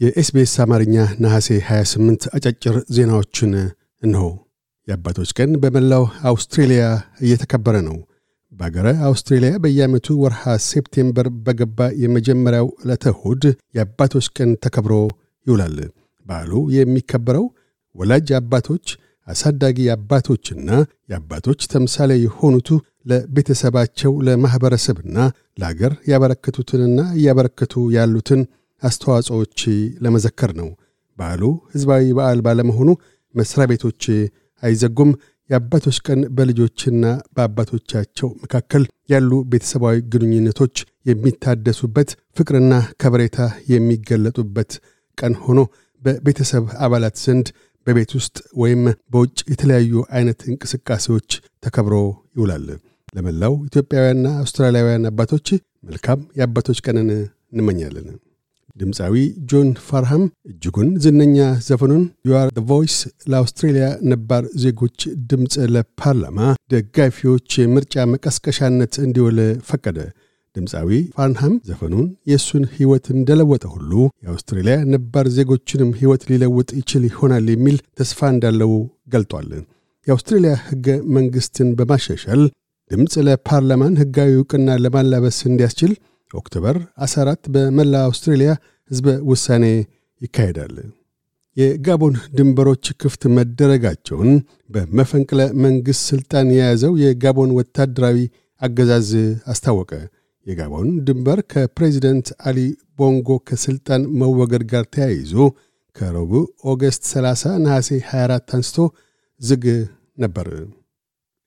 የ SBS አማርኛ ነሐሴ 28 አጫጭር ዜናዎችን እነሆ። የአባቶች ቀን በመላው አውስትሬልያ እየተከበረ ነው። በአገረ አውስትሬልያ በየዓመቱ ወርሃ ሴፕቴምበር በገባ የመጀመሪያው ዕለተ የአባቶች ቀን ተከብሮ ይውላል። በዓሉ የሚከበረው ወላጅ አባቶች፣ አሳዳጊ አባቶችና የአባቶች ተምሳሌ የሆኑቱ ለቤተሰባቸው ለማኅበረሰብና ለአገር ያበረከቱትንና እያበረከቱ ያሉትን አስተዋጽኦዎች ለመዘከር ነው። በዓሉ ሕዝባዊ በዓል ባለመሆኑ መሥሪያ ቤቶች አይዘጉም። የአባቶች ቀን በልጆችና በአባቶቻቸው መካከል ያሉ ቤተሰባዊ ግንኙነቶች የሚታደሱበት፣ ፍቅርና ከበሬታ የሚገለጡበት ቀን ሆኖ በቤተሰብ አባላት ዘንድ በቤት ውስጥ ወይም በውጭ የተለያዩ አይነት እንቅስቃሴዎች ተከብሮ ይውላል። ለመላው ኢትዮጵያውያንና አውስትራሊያውያን አባቶች መልካም የአባቶች ቀንን እንመኛለን። ድምፃዊ ጆን ፋርንሃም እጅጉን ዝነኛ ዘፈኑን You're the Voice ለአውስትሬልያ ነባር ዜጎች ድምፅ ለፓርላማ ደጋፊዎች የምርጫ መቀስቀሻነት እንዲውል ፈቀደ። ድምፃዊ ፋርንሃም ዘፈኑን የእሱን ሕይወት እንደለወጠ ሁሉ የአውስትሬልያ ነባር ዜጎችንም ሕይወት ሊለውጥ ይችል ይሆናል የሚል ተስፋ እንዳለው ገልጧል። የአውስትሬልያ ሕገ መንግሥትን በማሻሻል ድምፅ ለፓርላማን ሕጋዊ ዕውቅና ለማላበስ እንዲያስችል ኦክቶበር 14 በመላ አውስትሬልያ ሕዝበ ውሳኔ ይካሄዳል። የጋቦን ድንበሮች ክፍት መደረጋቸውን በመፈንቅለ መንግሥት ሥልጣን የያዘው የጋቦን ወታደራዊ አገዛዝ አስታወቀ። የጋቦን ድንበር ከፕሬዚደንት አሊ ቦንጎ ከሥልጣን መወገድ ጋር ተያይዞ ከረቡዕ ኦገስት 30 ነሐሴ 24 አንስቶ ዝግ ነበር።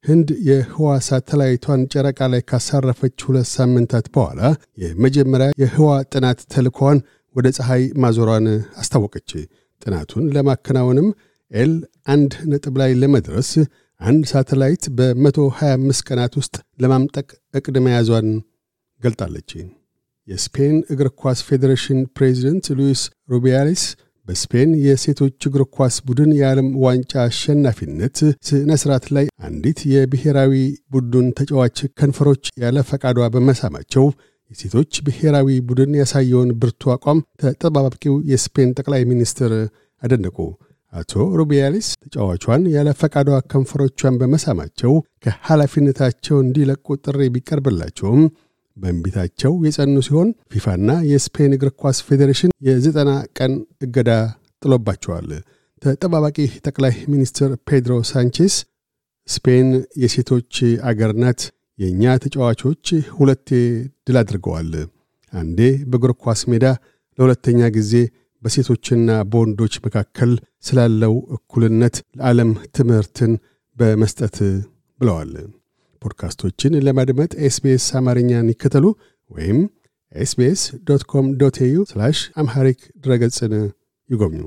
ህንድ የህዋ ሳተላይቷን ጨረቃ ላይ ካሳረፈች ሁለት ሳምንታት በኋላ የመጀመሪያ የህዋ ጥናት ተልዕኮዋን ወደ ፀሐይ ማዞሯን አስታወቀች። ጥናቱን ለማከናወንም L አንድ ነጥብ ላይ ለመድረስ አንድ ሳተላይት በ125 ቀናት ውስጥ ለማምጠቅ ዕቅድ መያዟን ገልጣለች። የስፔን እግር ኳስ ፌዴሬሽን ፕሬዚደንት ሉዊስ ሩቢያሊስ በስፔን የሴቶች እግር ኳስ ቡድን የዓለም ዋንጫ አሸናፊነት ስነ ስርዓት ላይ አንዲት የብሔራዊ ቡድን ተጫዋች ከንፈሮች ያለ ፈቃዷ በመሳማቸው የሴቶች ብሔራዊ ቡድን ያሳየውን ብርቱ አቋም ተጠባባቂው የስፔን ጠቅላይ ሚኒስትር አደነቁ። አቶ ሩቢያሊስ ተጫዋቿን ያለ ፈቃዷ ከንፈሮቿን በመሳማቸው ከኃላፊነታቸው እንዲለቁ ጥሪ ቢቀርብላቸውም በእንቢታቸው የጸኑ ሲሆን ፊፋና የስፔን እግር ኳስ ፌዴሬሽን የዘጠና ቀን እገዳ ጥሎባቸዋል። ተጠባባቂ ጠቅላይ ሚኒስትር ፔድሮ ሳንቼስ ስፔን የሴቶች አገር ናት፣ የእኛ ተጫዋቾች ሁለቴ ድል አድርገዋል። አንዴ በእግር ኳስ ሜዳ፣ ለሁለተኛ ጊዜ በሴቶችና በወንዶች መካከል ስላለው እኩልነት ለዓለም ትምህርትን በመስጠት ብለዋል። ፖድካስቶችን ለማድመጥ SBS አማርኛን ይከተሉ ወይም SBS dot com dot au Amharic ድረገጽን ይጎብኙ።